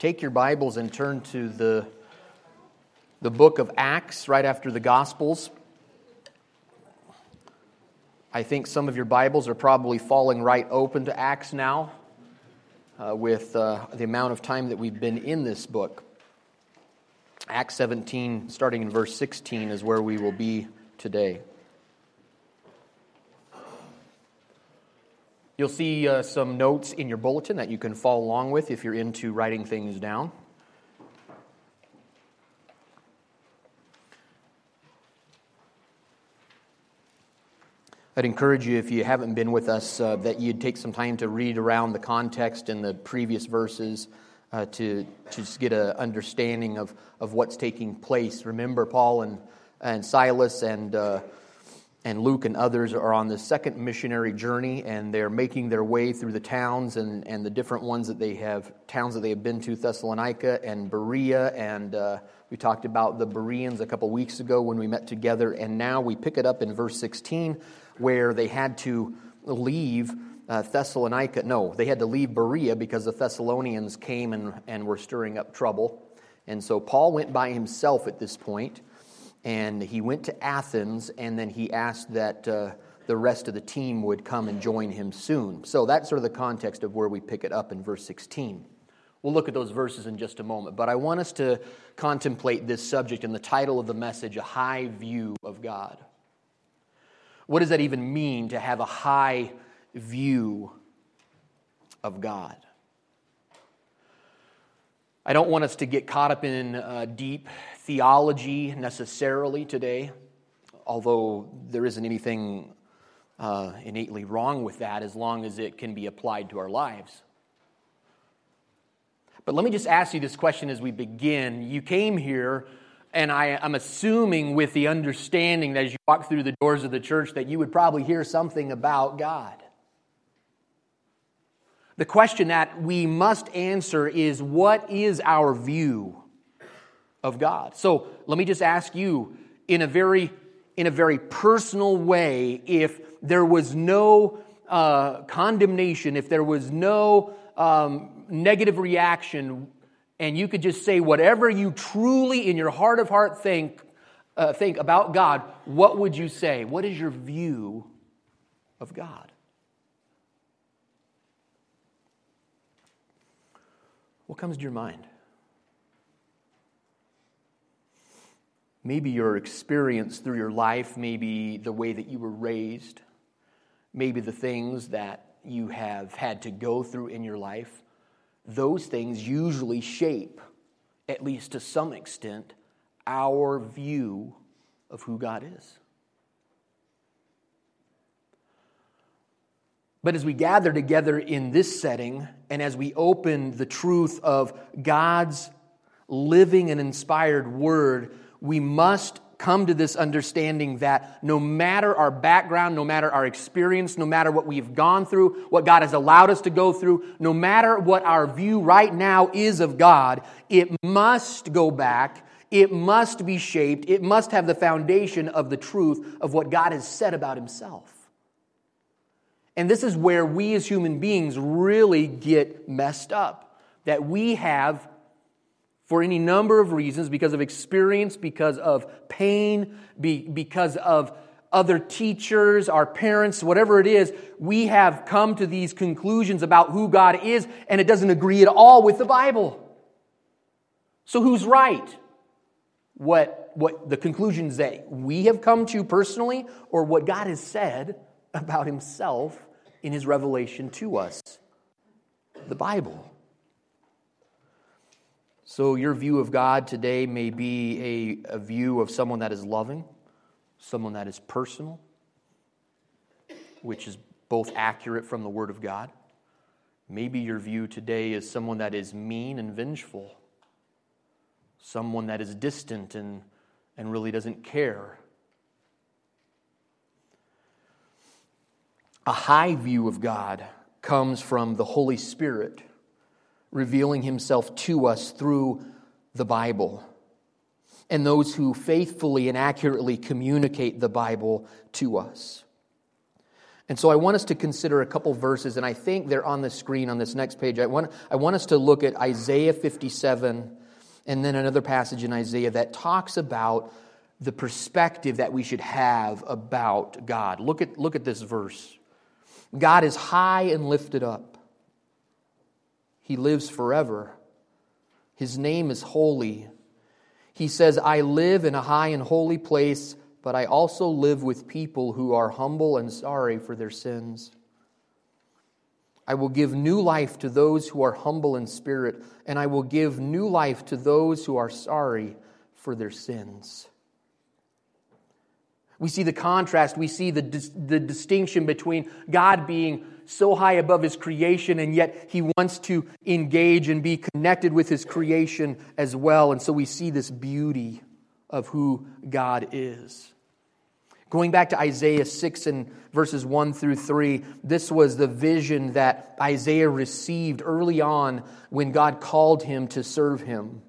take your Bibles and turn to the, the book of Acts right after the Gospels. I think some of your Bibles are probably falling right open to Acts now uh, with uh, the amount of time that we've been in this book. Acts 17, starting in verse 16, is where we will be today. You'll see uh, some notes in your bulletin that you can follow along with if you're into writing things down. I'd encourage you, if you haven't been with us, uh, that you'd take some time to read around the context in the previous verses uh, to, to just get an understanding of, of what's taking place. Remember, Paul and, and Silas and uh, and Luke and others are on the second missionary journey, and they're making their way through the towns and, and the different ones that they have, towns that they have been to, Thessalonica and Berea. And uh, we talked about the Bereans a couple weeks ago when we met together. And now we pick it up in verse 16, where they had to leave uh, Thessalonica. No, they had to leave Berea because the Thessalonians came and, and were stirring up trouble. And so Paul went by himself at this point and he went to Athens, and then he asked that uh, the rest of the team would come and join him soon. So that's sort of the context of where we pick it up in verse 16. We'll look at those verses in just a moment, but I want us to contemplate this subject in the title of the message A High View of God. What does that even mean to have a high view of God? I don't want us to get caught up in uh, deep theology necessarily today, although there isn't anything uh, innately wrong with that as long as it can be applied to our lives. But let me just ask you this question as we begin. You came here, and I, am assuming with the understanding that as you walk through the doors of the church that you would probably hear something about God. The question that we must answer is what is our view of God. So let me just ask you in a very, in a very personal way if there was no uh, condemnation, if there was no um, negative reaction, and you could just say whatever you truly in your heart of heart think, uh, think about God, what would you say? What is your view of God? What comes to your mind? Maybe your experience through your life, maybe the way that you were raised, maybe the things that you have had to go through in your life, those things usually shape, at least to some extent, our view of who God is. But as we gather together in this setting, and as we open the truth of God's living and inspired word, we must come to this understanding that no matter our background, no matter our experience, no matter what we've gone through, what God has allowed us to go through, no matter what our view right now is of God, it must go back. It must be shaped. It must have the foundation of the truth of what God has said about Himself. And this is where we as human beings really get messed up. That we have for any number of reasons because of experience, because of pain, be, because of other teachers, our parents, whatever it is, we have come to these conclusions about who God is, and it doesn't agree at all with the Bible. So, who's right? What, what the conclusions that we have come to personally, or what God has said about Himself in His revelation to us? The Bible. So, your view of God today may be a, a view of someone that is loving, someone that is personal, which is both accurate from the Word of God. Maybe your view today is someone that is mean and vengeful, someone that is distant and, and really doesn't care. A high view of God comes from the Holy Spirit revealing himself to us through the Bible and those who faithfully and accurately communicate the Bible to us. And so I want us to consider a couple verses, and I think they're on the screen on this next page. I want, I want us to look at Isaiah 57 and then another passage in Isaiah that talks about the perspective that we should have about God. Look at, look at this verse God is high and lifted up, He lives forever. His name is holy. He says, I live in a high and holy place but I also live with people who are humble and sorry for their sins. I will give new life to those who are humble in spirit, and I will give new life to those who are sorry for their sins. We see the contrast, we see the, the distinction between God being so high above his creation, and yet he wants to engage and be connected with his creation as well. And so we see this beauty of who God is. Going back to Isaiah 6 and verses 1 through 3, this was the vision that Isaiah received early on when God called him to serve him.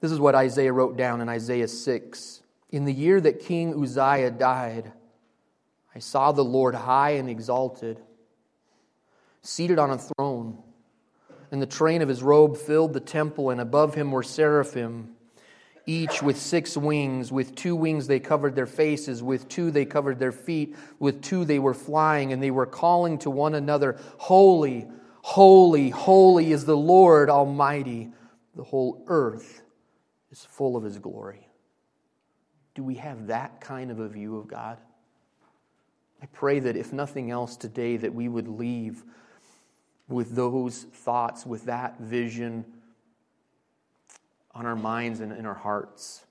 This is what Isaiah wrote down in Isaiah 6. In the year that King Uzziah died, I saw the Lord high and exalted, seated on a throne, and the train of his robe filled the temple, and above him were seraphim each with six wings. With two wings they covered their faces, with two they covered their feet, with two they were flying, and they were calling to one another, Holy, holy, holy is the Lord Almighty. The whole earth is full of his glory. Do we have that kind of a view of God? I pray that if nothing else today, that we would leave with those thoughts, with that vision on our minds and in our hearts,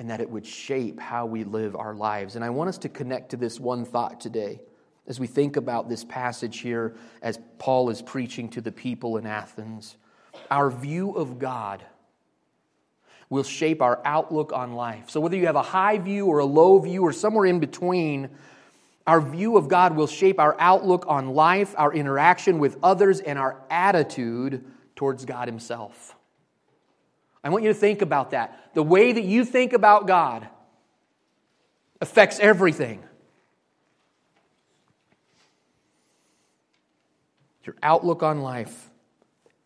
and that it would shape how we live our lives. And I want us to connect to this one thought today as we think about this passage here as Paul is preaching to the people in Athens. Our view of God will shape our outlook on life. So, whether you have a high view or a low view or somewhere in between, our view of God will shape our outlook on life, our interaction with others, and our attitude towards God Himself. I want you to think about that. The way that you think about God affects everything. Your outlook on life,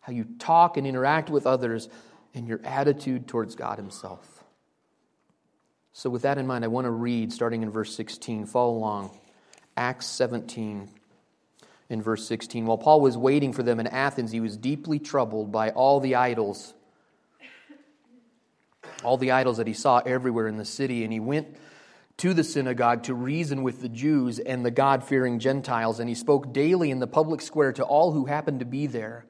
how you talk and interact with others, and your attitude towards God Himself. So, with that in mind, I want to read starting in verse 16. Follow along. Acts 17 in verse 16. While Paul was waiting for them in Athens, he was deeply troubled by all the idols all the idols that he saw everywhere in the city, and he went to the synagogue to reason with the Jews and the God fearing Gentiles, and he spoke daily in the public square to all who happened to be there.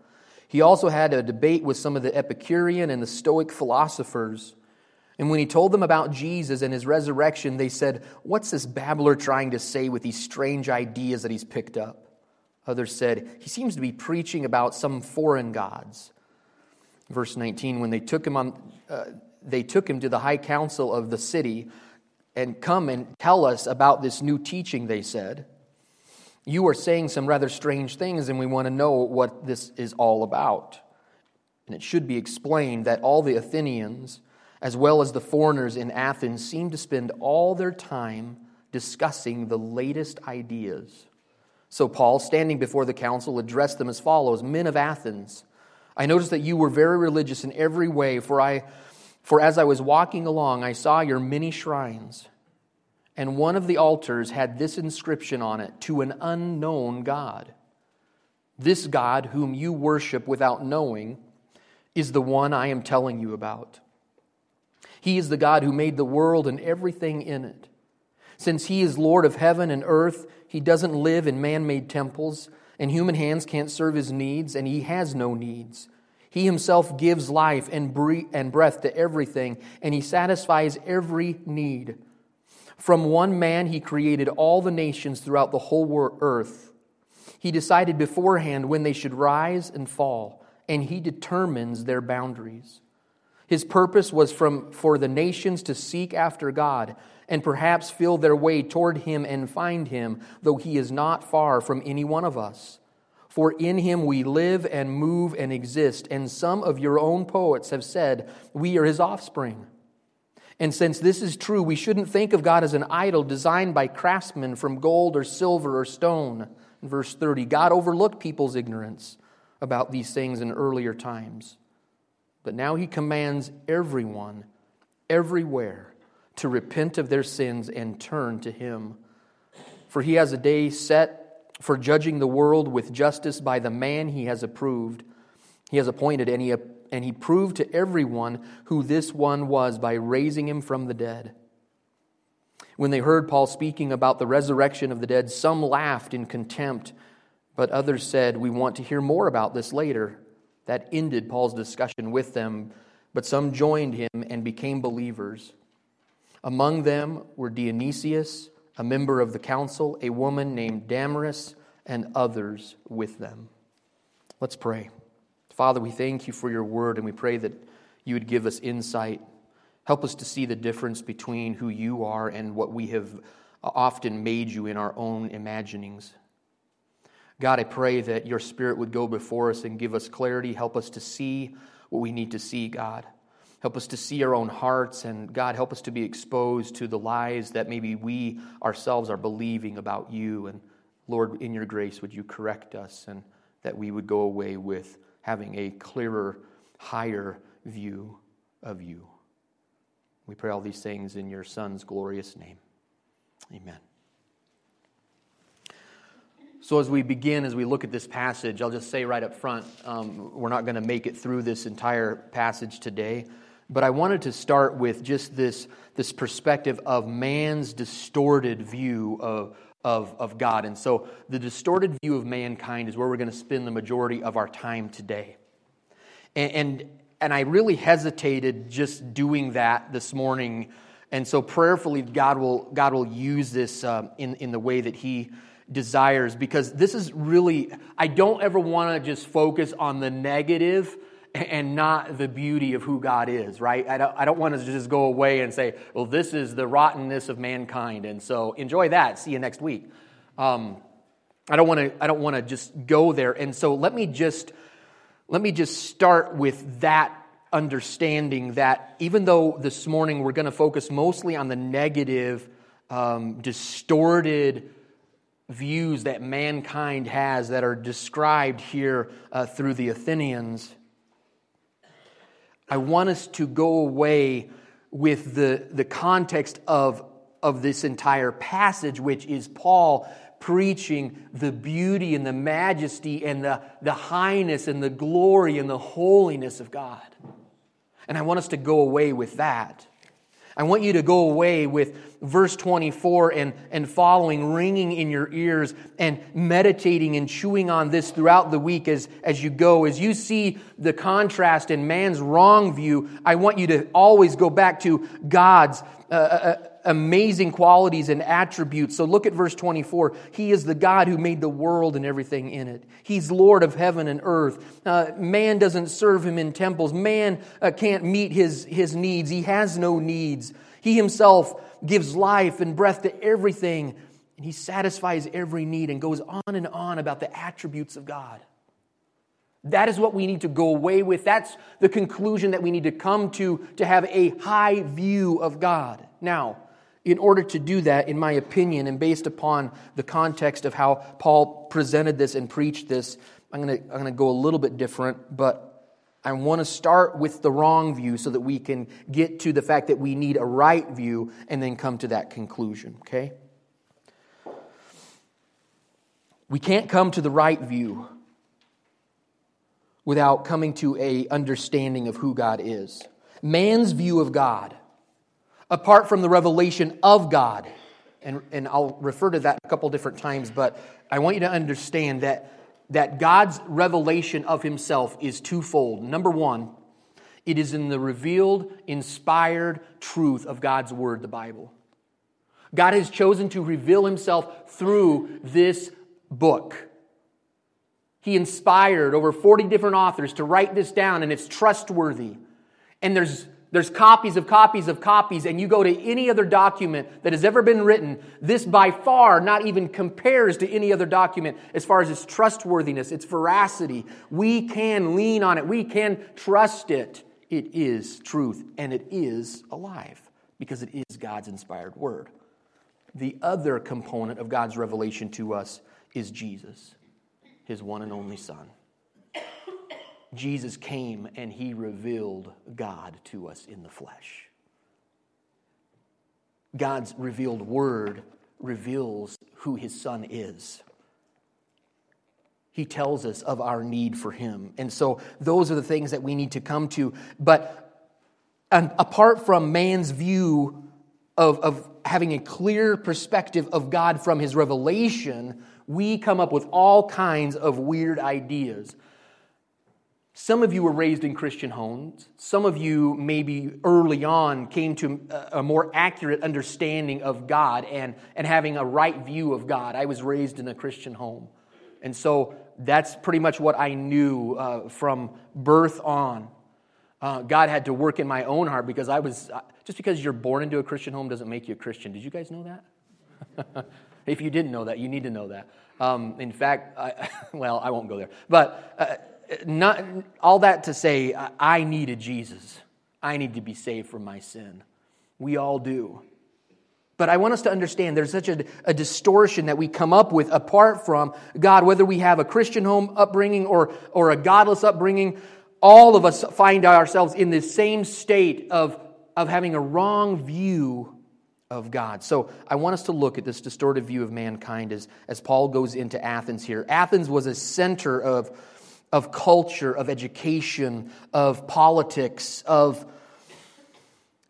He also had a debate with some of the Epicurean and the Stoic philosophers. And when he told them about Jesus and his resurrection, they said, What's this babbler trying to say with these strange ideas that he's picked up? Others said, He seems to be preaching about some foreign gods. Verse 19, when they took him on, uh, they took him to the high council of the city and come and tell us about this new teaching, they said. You are saying some rather strange things, and we want to know what this is all about. And it should be explained that all the Athenians, as well as the foreigners in Athens, seem to spend all their time discussing the latest ideas. So Paul, standing before the council, addressed them as follows Men of Athens, I notice that you were very religious in every way, for I for as I was walking along, I saw your many shrines, and one of the altars had this inscription on it To an unknown God. This God, whom you worship without knowing, is the one I am telling you about. He is the God who made the world and everything in it. Since He is Lord of heaven and earth, He doesn't live in man made temples, and human hands can't serve His needs, and He has no needs. He himself gives life and breath to everything, and he satisfies every need. From one man, he created all the nations throughout the whole earth. He decided beforehand when they should rise and fall, and he determines their boundaries. His purpose was from, for the nations to seek after God and perhaps feel their way toward him and find him, though he is not far from any one of us. For in him we live and move and exist. And some of your own poets have said, We are his offspring. And since this is true, we shouldn't think of God as an idol designed by craftsmen from gold or silver or stone. In verse 30, God overlooked people's ignorance about these things in earlier times. But now he commands everyone, everywhere, to repent of their sins and turn to him. For he has a day set for judging the world with justice by the man he has approved. He has appointed, and he and he proved to everyone who this one was by raising him from the dead. When they heard Paul speaking about the resurrection of the dead, some laughed in contempt, but others said, We want to hear more about this later. That ended Paul's discussion with them, but some joined him and became believers. Among them were Dionysius, a member of the council, a woman named Damaris, and others with them. Let's pray. Father, we thank you for your word and we pray that you would give us insight. Help us to see the difference between who you are and what we have often made you in our own imaginings. God, I pray that your spirit would go before us and give us clarity. Help us to see what we need to see, God. Help us to see our own hearts, and God, help us to be exposed to the lies that maybe we ourselves are believing about you. And Lord, in your grace, would you correct us and that we would go away with having a clearer, higher view of you. We pray all these things in your Son's glorious name. Amen. So, as we begin, as we look at this passage, I'll just say right up front, um, we're not going to make it through this entire passage today. But I wanted to start with just this, this perspective of man's distorted view of, of, of God. And so the distorted view of mankind is where we're going to spend the majority of our time today. And, and, and I really hesitated just doing that this morning. And so prayerfully, God will, God will use this uh, in, in the way that He desires because this is really, I don't ever want to just focus on the negative and not the beauty of who God is, right? I don't, I don't want to just go away and say, well, this is the rottenness of mankind. And so enjoy that. See you next week. Um, I don't want to, I don't want to just go there. And so let me just, let me just start with that understanding that even though this morning we're going to focus mostly on the negative, um, distorted views that mankind has that are described here uh, through the Athenians, I want us to go away with the, the context of, of this entire passage, which is Paul preaching the beauty and the majesty and the, the highness and the glory and the holiness of God. And I want us to go away with that. I want you to go away with verse 24 and, and following ringing in your ears and meditating and chewing on this throughout the week as, as you go. As you see the contrast in man's wrong view, I want you to always go back to God's uh, uh, amazing qualities and attributes. So look at verse 24. He is the God who made the world and everything in it. He's Lord of heaven and earth. Uh, man doesn't serve him in temples. Man uh, can't meet his, his needs. He has no needs. He himself gives life and breath to everything, and he satisfies every need and goes on and on about the attributes of God. That is what we need to go away with. That's the conclusion that we need to come to to have a high view of God. Now, in order to do that, in my opinion, and based upon the context of how Paul presented this and preached this, I'm going to, I'm to go a little bit different, but I want to start with the wrong view so that we can get to the fact that we need a right view and then come to that conclusion, okay? We can't come to the right view without coming to a understanding of who God is. Man's view of God apart from the revelation of God. And, and I'll refer to that a couple different times, but I want you to understand that, that God's revelation of himself is twofold. Number one, it is in the revealed, inspired truth of God's word, the Bible. God has chosen to reveal himself through this book. He inspired over 40 different authors to write this down, and it's trustworthy. And there's there's copies of copies of copies, and you go to any other document that has ever been written, this by far not even compares to any other document as far as its trustworthiness, its veracity. We can lean on it, we can trust it. It is truth, and it is alive. because it is God's inspired word. The other component of God's revelation to us is Jesus, his one and only Son. Jesus came and he revealed God to us in the flesh. God's revealed word reveals who his Son is. He tells us of our need for him. And so those are the things that we need to come to. But apart from man's view of, of having a clear perspective of God from his revelation, we come up with all kinds of weird ideas. Some of you were raised in Christian homes. Some of you, maybe early on, came to a more accurate understanding of God and, and having a right view of God. I was raised in a Christian home. And so that's pretty much what I knew uh, from birth on. Uh, God had to work in my own heart because I was, uh, just because you're born into a Christian home doesn't make you a Christian. Did you guys know that? if you didn't know that, you need to know that. Um, in fact, I, well, I won't go there. But uh, not, all that to say, I needed Jesus. I need to be saved from my sin. We all do. But I want us to understand there's such a, a, distortion that we come up with apart from God, whether we have a Christian home upbringing or, or a godless upbringing, all of us find ourselves in this same state of, of having a wrong view of God. So I want us to look at this distorted view of mankind as, as Paul goes into Athens here. Athens was a center of, of culture, of education, of politics, of,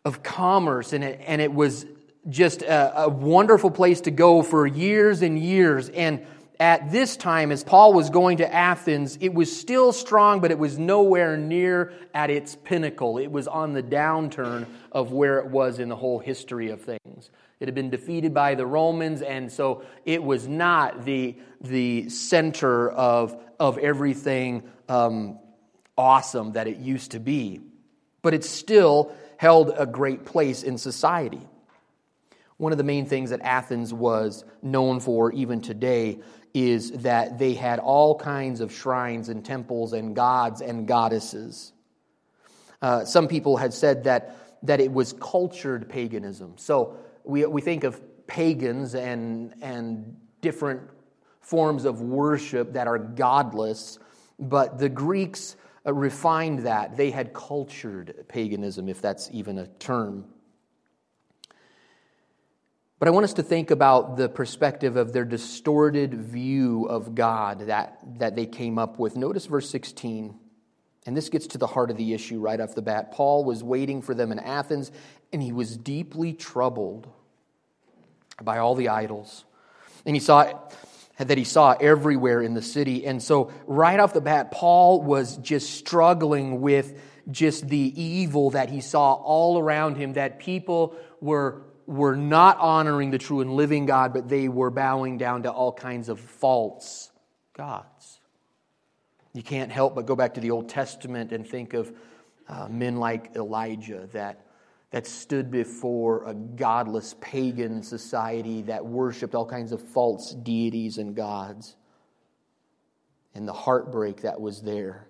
of commerce, and it, and it was just a, a, wonderful place to go for years and years. And at this time, as Paul was going to Athens, it was still strong, but it was nowhere near at its pinnacle. It was on the downturn of where it was in the whole history of things. It had been defeated by the Romans, and so it was not the, the center of, of everything um, awesome that it used to be. But it still held a great place in society. One of the main things that Athens was known for, even today, is that they had all kinds of shrines and temples and gods and goddesses. Uh, some people had said that, that it was cultured paganism. So we, we think of pagans and, and different forms of worship that are godless, but the Greeks uh, refined that. They had cultured paganism, if that's even a term. But I want us to think about the perspective of their distorted view of God that, that they came up with. Notice verse 16. And this gets to the heart of the issue right off the bat. Paul was waiting for them in Athens, and he was deeply troubled by all the idols. And he saw that he saw everywhere in the city. And so, right off the bat, Paul was just struggling with just the evil that he saw all around him, that people were were not honoring the true and living God, but they were bowing down to all kinds of false gods. You can't help but go back to the Old Testament and think of uh, men like Elijah that, that stood before a godless pagan society that worshiped all kinds of false deities and gods, and the heartbreak that was there.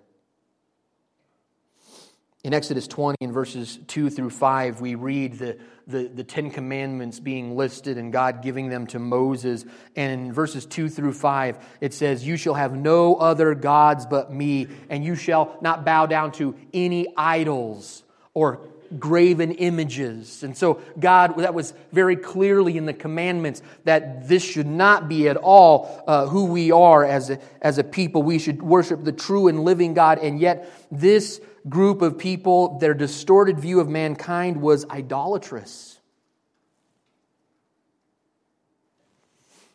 In Exodus 20, in verses 2 through 5, we read the, the, the Ten Commandments being listed and God giving them to Moses. And in verses 2 through 5, it says, You shall have no other gods but me, and you shall not bow down to any idols or graven images. And so, God, that was very clearly in the commandments that this should not be at all uh, who we are as a, as a people. We should worship the true and living God, and yet this group of people, their distorted view of mankind was idolatrous.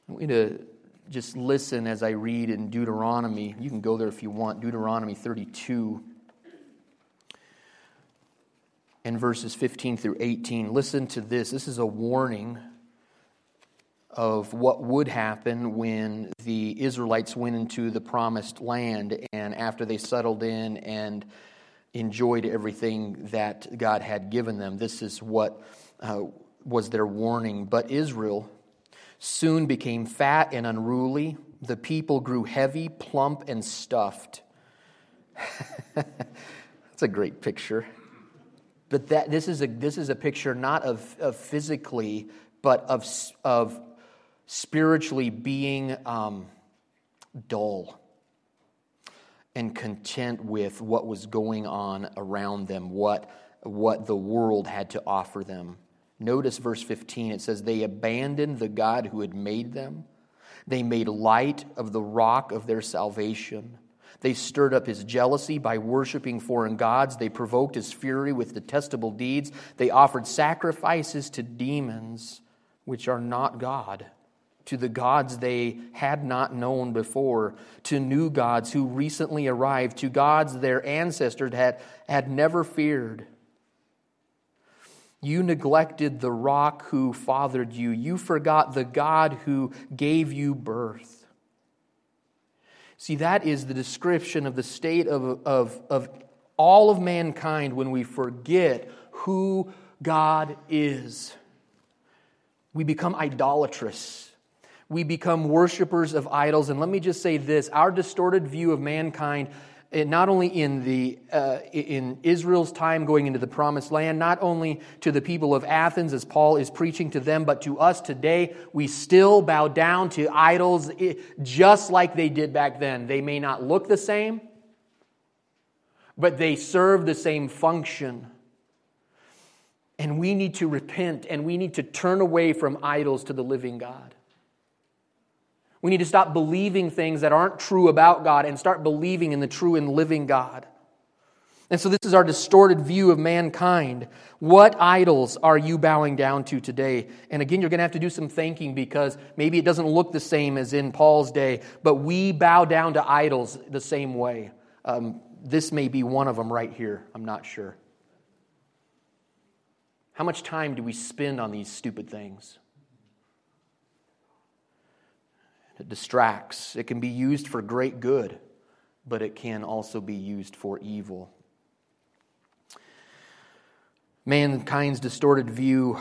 I want you to just listen as I read in Deuteronomy. You can go there if you want. Deuteronomy 32 and verses 15 through 18. Listen to this. This is a warning of what would happen when the Israelites went into the promised land and after they settled in and enjoyed everything that God had given them. This is what uh, was their warning. But Israel soon became fat and unruly. The people grew heavy, plump, and stuffed. That's a great picture. But that, this, is a, this is a picture not of, of physically, but of, of spiritually being um, dull and content with what was going on around them, what, what the world had to offer them. Notice verse 15. It says, They abandoned the God who had made them. They made light of the rock of their salvation. They stirred up his jealousy by worshiping foreign gods. They provoked his fury with detestable deeds. They offered sacrifices to demons, which are not God, to the gods they had not known before, to new gods who recently arrived, to gods their ancestors had, had never feared. You neglected the rock who fathered you. You forgot the God who gave you birth. See, that is the description of the state of, of, of all of mankind when we forget who God is. We become idolatrous. We become worshipers of idols. And let me just say this our distorted view of mankind not only in, the, uh, in Israel's time going into the promised land, not only to the people of Athens as Paul is preaching to them, but to us today, we still bow down to idols just like they did back then. They may not look the same, but they serve the same function. And we need to repent and we need to turn away from idols to the living God. We need to stop believing things that aren't true about God and start believing in the true and living God. And so, this is our distorted view of mankind. What idols are you bowing down to today? And again, you're going to have to do some thinking because maybe it doesn't look the same as in Paul's day, but we bow down to idols the same way. Um, this may be one of them right here. I'm not sure. How much time do we spend on these stupid things? It distracts. It can be used for great good, but it can also be used for evil. Mankind's distorted view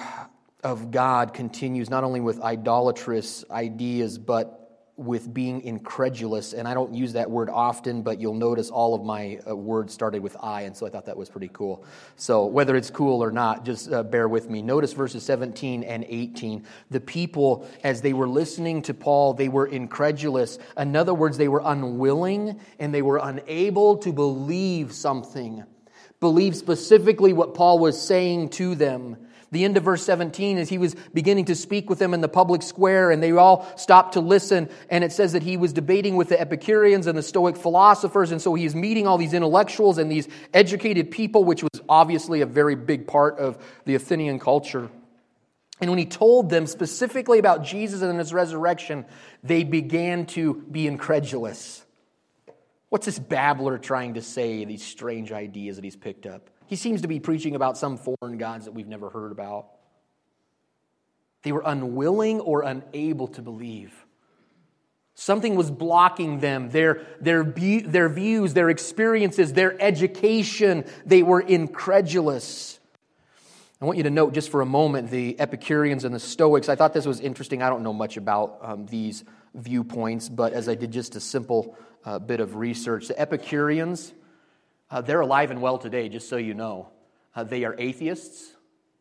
of God continues not only with idolatrous ideas, but with being incredulous, and I don't use that word often, but you'll notice all of my uh, words started with I, and so I thought that was pretty cool. So whether it's cool or not, just uh, bear with me. Notice verses 17 and 18. The people, as they were listening to Paul, they were incredulous. In other words, they were unwilling and they were unable to believe something, believe specifically what Paul was saying to them. The end of verse 17 is he was beginning to speak with them in the public square and they all stopped to listen. And it says that he was debating with the Epicureans and the Stoic philosophers. And so he is meeting all these intellectuals and these educated people, which was obviously a very big part of the Athenian culture. And when he told them specifically about Jesus and his resurrection, they began to be incredulous. What's this babbler trying to say, these strange ideas that he's picked up? He seems to be preaching about some foreign gods that we've never heard about. They were unwilling or unable to believe. Something was blocking them, their, their, their views, their experiences, their education. They were incredulous. I want you to note just for a moment the Epicureans and the Stoics. I thought this was interesting. I don't know much about um, these viewpoints, but as I did just a simple uh, bit of research, the Epicureans, uh, they're alive and well today, just so you know. Uh, they are atheists.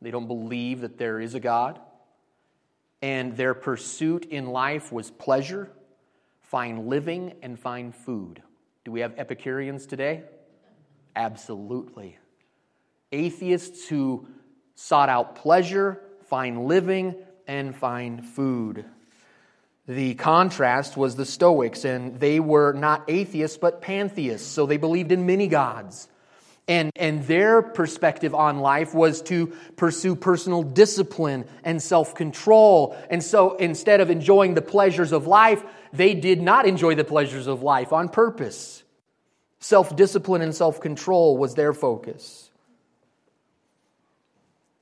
They don't believe that there is a God. And their pursuit in life was pleasure, fine living, and fine food. Do we have Epicureans today? Absolutely. Atheists who sought out pleasure, fine living, and fine food. The contrast was the Stoics, and they were not atheists, but pantheists, so they believed in many gods. And, and their perspective on life was to pursue personal discipline and self control. And so instead of enjoying the pleasures of life, they did not enjoy the pleasures of life on purpose. Self discipline and self control was their focus.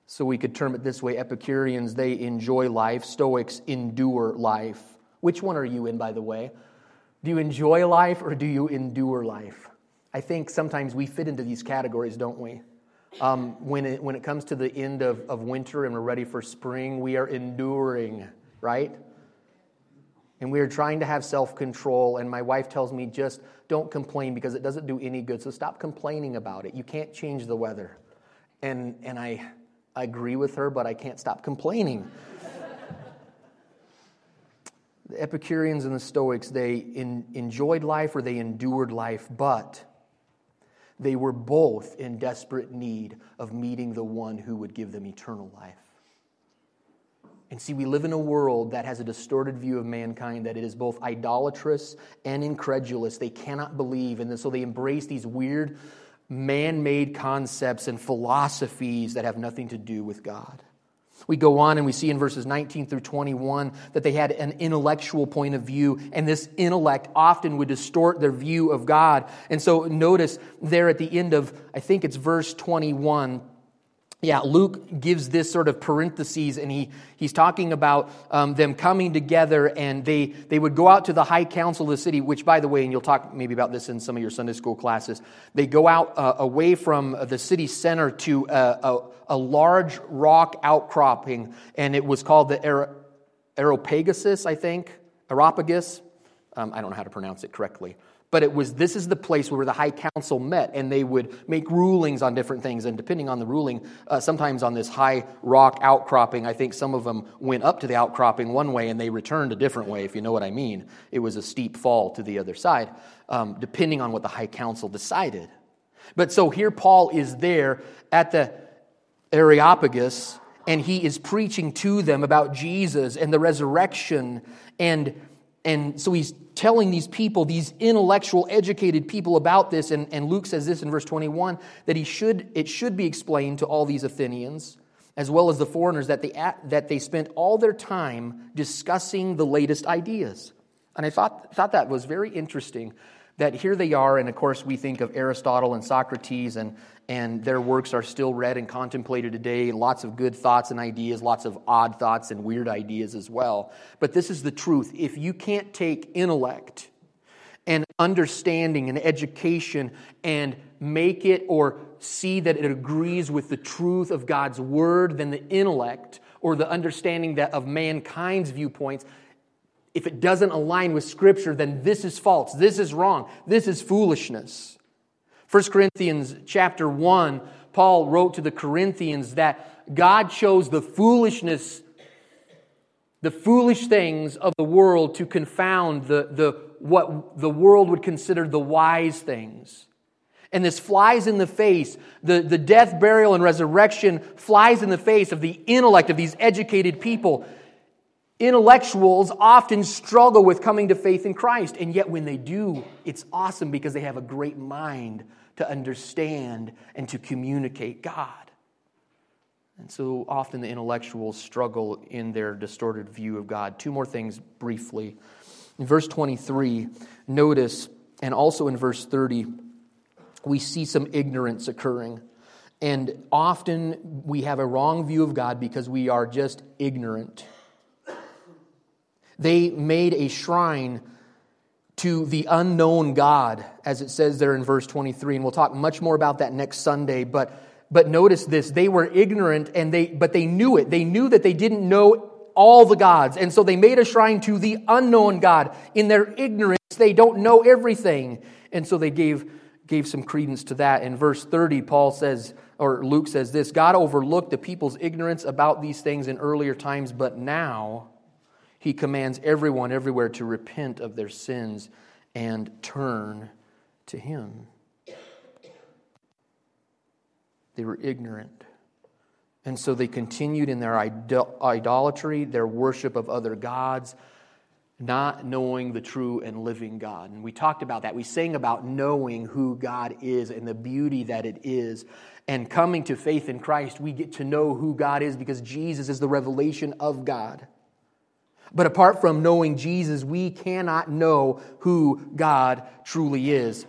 So we could term it this way Epicureans, they enjoy life, Stoics endure life. Which one are you in, by the way? Do you enjoy life or do you endure life? I think sometimes we fit into these categories, don't we? Um, when, it, when it comes to the end of, of winter and we're ready for spring, we are enduring, right? And we are trying to have self control. And my wife tells me just don't complain because it doesn't do any good. So stop complaining about it. You can't change the weather. And, and I, I agree with her, but I can't stop complaining. The Epicureans and the Stoics, they in, enjoyed life or they endured life, but they were both in desperate need of meeting the one who would give them eternal life. And see, we live in a world that has a distorted view of mankind, that it is both idolatrous and incredulous. They cannot believe, and so they embrace these weird, man made concepts and philosophies that have nothing to do with God. We go on and we see in verses 19 through 21 that they had an intellectual point of view, and this intellect often would distort their view of God. And so notice there at the end of, I think it's verse 21, yeah, Luke gives this sort of parentheses, and he, he's talking about um, them coming together, and they, they would go out to the high council of the city, which, by the way, and you'll talk maybe about this in some of your Sunday school classes, they go out uh, away from the city center to a, a, a, large rock outcropping, and it was called the Areopagus, I think, Aeropagus. Um, I don't know how to pronounce it correctly. But it was this is the place where the high council met, and they would make rulings on different things. And depending on the ruling, uh, sometimes on this high rock outcropping, I think some of them went up to the outcropping one way and they returned a different way, if you know what I mean. It was a steep fall to the other side, um, depending on what the high council decided. But so here Paul is there at the Areopagus, and he is preaching to them about Jesus and the resurrection and and so he's telling these people, these intellectual, educated people about this. And, and Luke says this in verse 21 that he should, it should be explained to all these Athenians, as well as the foreigners, that they, that they spent all their time discussing the latest ideas. And I thought, thought that was very interesting that here they are, and of course, we think of Aristotle and Socrates, and, and their works are still read and contemplated today. Lots of good thoughts and ideas, lots of odd thoughts and weird ideas as well. But this is the truth. If you can't take intellect and understanding and education and make it or see that it agrees with the truth of God's word, then the intellect or the understanding that of mankind's viewpoints if it doesn't align with Scripture, then this is false. This is wrong. This is foolishness. 1 Corinthians chapter 1, Paul wrote to the Corinthians that God chose the foolishness, the foolish things of the world to confound the, the, what the world would consider the wise things. And this flies in the face, the, the death, burial, and resurrection flies in the face of the intellect of these educated people Intellectuals often struggle with coming to faith in Christ, and yet when they do, it's awesome because they have a great mind to understand and to communicate God. And so often the intellectuals struggle in their distorted view of God. Two more things briefly. In verse 23, notice, and also in verse 30, we see some ignorance occurring. And often we have a wrong view of God because we are just ignorant. They made a shrine to the unknown God, as it says there in verse 23. And we'll talk much more about that next Sunday. But, but notice this they were ignorant, and they, but they knew it. They knew that they didn't know all the gods. And so they made a shrine to the unknown God. In their ignorance, they don't know everything. And so they gave, gave some credence to that. In verse 30, Paul says, or Luke says this God overlooked the people's ignorance about these things in earlier times, but now he commands everyone everywhere to repent of their sins and turn to Him. They were ignorant. And so they continued in their idolatry, their worship of other gods, not knowing the true and living God. And we talked about that. We sang about knowing who God is and the beauty that it is. And coming to faith in Christ, we get to know who God is because Jesus is the revelation of God. But apart from knowing Jesus, we cannot know who God truly is.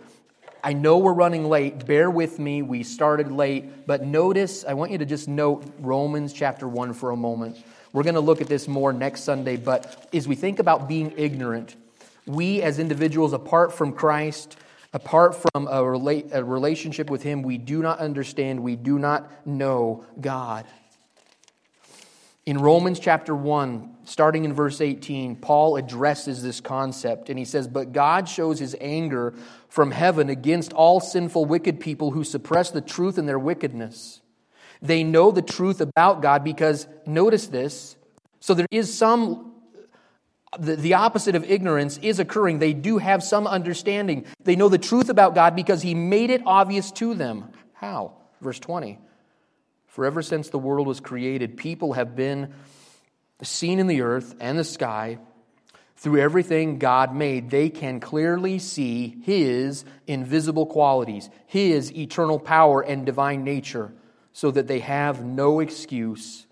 I know we're running late. Bear with me. We started late. But notice, I want you to just note Romans chapter 1 for a moment. We're going to look at this more next Sunday. But as we think about being ignorant, we as individuals, apart from Christ, apart from a, a relationship with Him, we do not understand, we do not know God. In Romans chapter 1, starting in verse 18, Paul addresses this concept and he says, But God shows his anger from heaven against all sinful, wicked people who suppress the truth in their wickedness. They know the truth about God because, notice this, so there is some, the, the opposite of ignorance is occurring. They do have some understanding. They know the truth about God because He made it obvious to them. How? Verse 20. For ever since the world was created, people have been seen in the earth and the sky through everything God made, they can clearly see His invisible qualities, His eternal power and divine nature, so that they have no excuse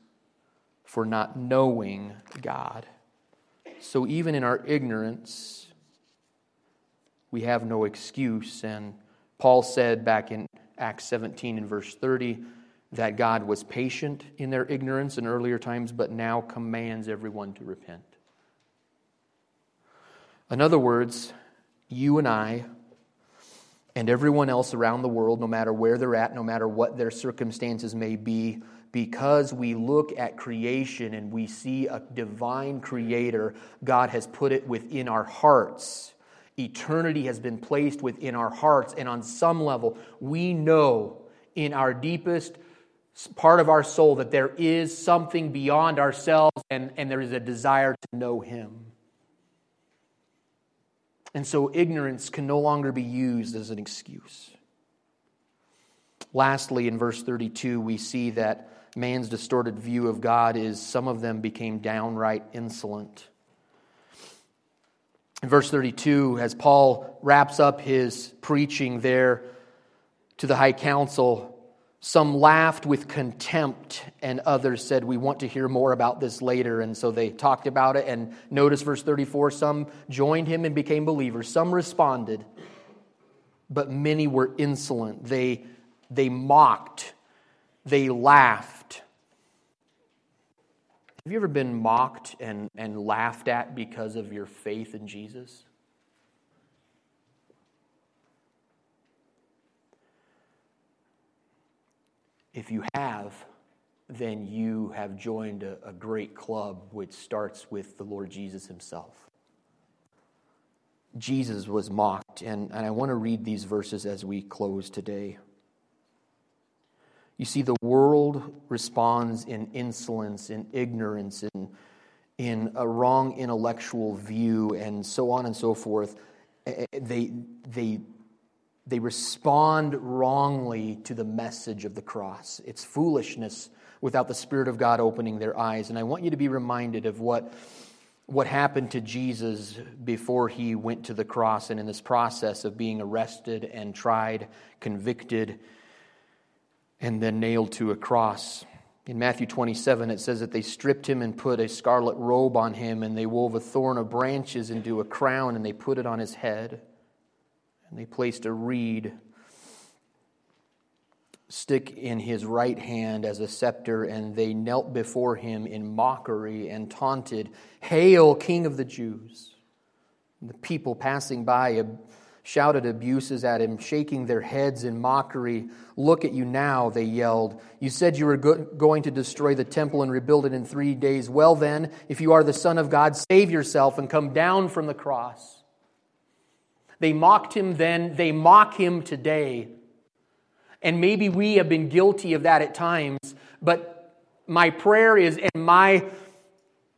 for not knowing God. So even in our ignorance, we have no excuse. And Paul said back in Acts 17 and verse 30 that God was patient in their ignorance in earlier times, but now commands everyone to repent. In other words, you and I and everyone else around the world, no matter where they're at, no matter what their circumstances may be, because we look at creation and we see a divine creator, God has put it within our hearts. Eternity has been placed within our hearts, and on some level, we know in our deepest part of our soul that there is something beyond ourselves and, and there is a desire to know Him. And so ignorance can no longer be used as an excuse. Lastly, in verse 32, we see that man's distorted view of God is some of them became downright insolent. In verse 32, as Paul wraps up his preaching there to the high council, some laughed with contempt, and others said, We want to hear more about this later. And so they talked about it. And notice verse 34 some joined him and became believers, some responded, but many were insolent. They, they mocked, they laughed. Have you ever been mocked and, and laughed at because of your faith in Jesus? If you have, then you have joined a, a, great club which starts with the Lord Jesus himself. Jesus was mocked, and, and I want to read these verses as we close today. You see, the world responds in insolence, in ignorance, in, in a wrong intellectual view, and so on and so forth. Eh, eh, they, they they respond wrongly to the message of the cross. It's foolishness without the Spirit of God opening their eyes. And I want you to be reminded of what, what happened to Jesus before he went to the cross and in this process of being arrested and tried, convicted, and then nailed to a cross. In Matthew 27, it says that they stripped him and put a scarlet robe on him, and they wove a thorn of branches into a crown, and they put it on his head. And they placed a reed stick in his right hand as a scepter, and they knelt before him in mockery and taunted, Hail, King of the Jews! And the people passing by shouted abuses at him, shaking their heads in mockery. Look at you now, they yelled. You said you were go- going to destroy the temple and rebuild it in three days. Well, then, if you are the Son of God, save yourself and come down from the cross. They mocked him then, they mock him today. And maybe we have been guilty of that at times, but my prayer is, and my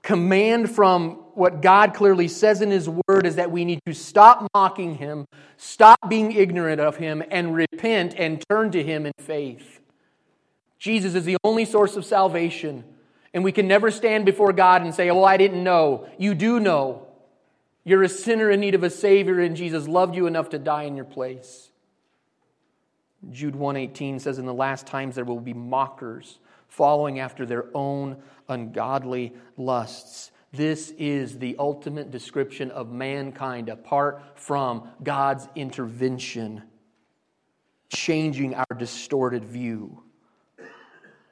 command from what God clearly says in His Word is that we need to stop mocking Him, stop being ignorant of Him, and repent and turn to Him in faith. Jesus is the only source of salvation, and we can never stand before God and say, Well, I didn't know. You do know. You're a sinner in need of a Savior, and Jesus loved you enough to die in your place. Jude 118 says, In the last times there will be mockers following after their own ungodly lusts. This is the ultimate description of mankind apart from God's intervention, changing our distorted view.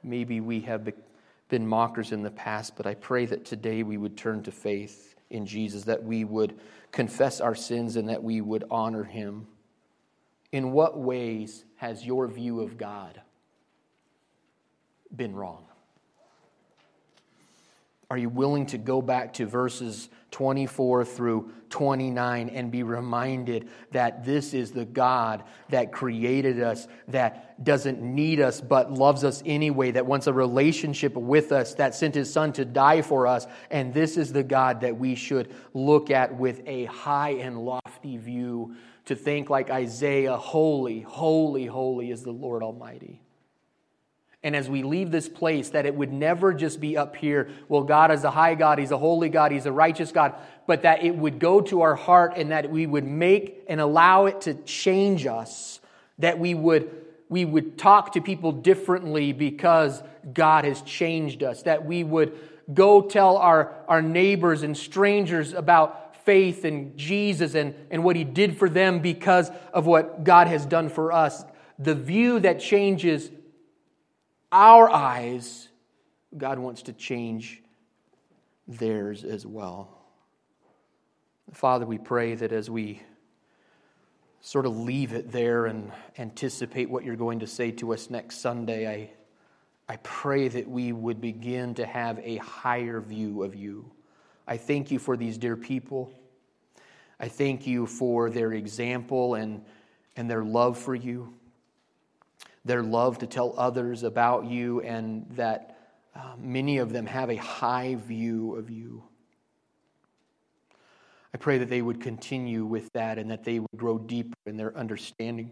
Maybe we have been mockers in the past, but I pray that today we would turn to faith in Jesus, that we would confess our sins and that we would honor him. In what ways has your view of God been wrong? Are you willing to go back to verses 24 through 29 and be reminded that this is the God that created us, that doesn't need us, but loves us anyway, that wants a relationship with us, that sent his son to die for us? And this is the God that we should look at with a high and lofty view to think like Isaiah, holy, holy, holy is the Lord Almighty. And as we leave this place, that it would never just be up here, well, God is a high God, He's a holy God, He's a righteous God, but that it would go to our heart and that we would make and allow it to change us, that we would, we would talk to people differently because God has changed us, that we would go tell our, our neighbors and strangers about faith in Jesus and, and what He did for them because of what God has done for us. The view that changes our eyes, God wants to change theirs as well. Father, we pray that as we sort of leave it there and anticipate what you're going to say to us next Sunday, I, I pray that we would begin to have a higher view of you. I thank you for these dear people. I thank you for their example and, and their love for you their love to tell others about you, and that uh, many of them have a high view of you. I pray that they would continue with that and that they would grow deeper in their understanding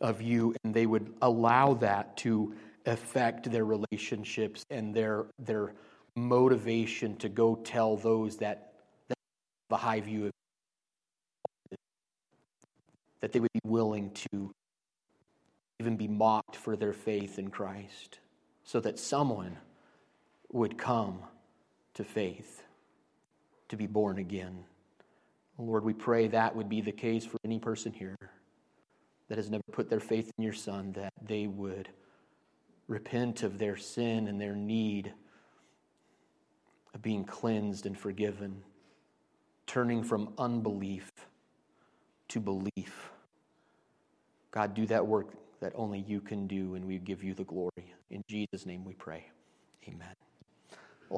of you and they would allow that to affect their relationships and their, their motivation to go tell those that, that have a high view of you, that they would be willing to even be mocked for their faith in Christ, so that someone would come to faith, to be born again. Lord, we pray that would be the case for any person here that has never put their faith in your Son, that they would repent of their sin and their need of being cleansed and forgiven, turning from unbelief to belief. God, do that work that only you can do, and we give you the glory. In Jesus' name we pray. Amen.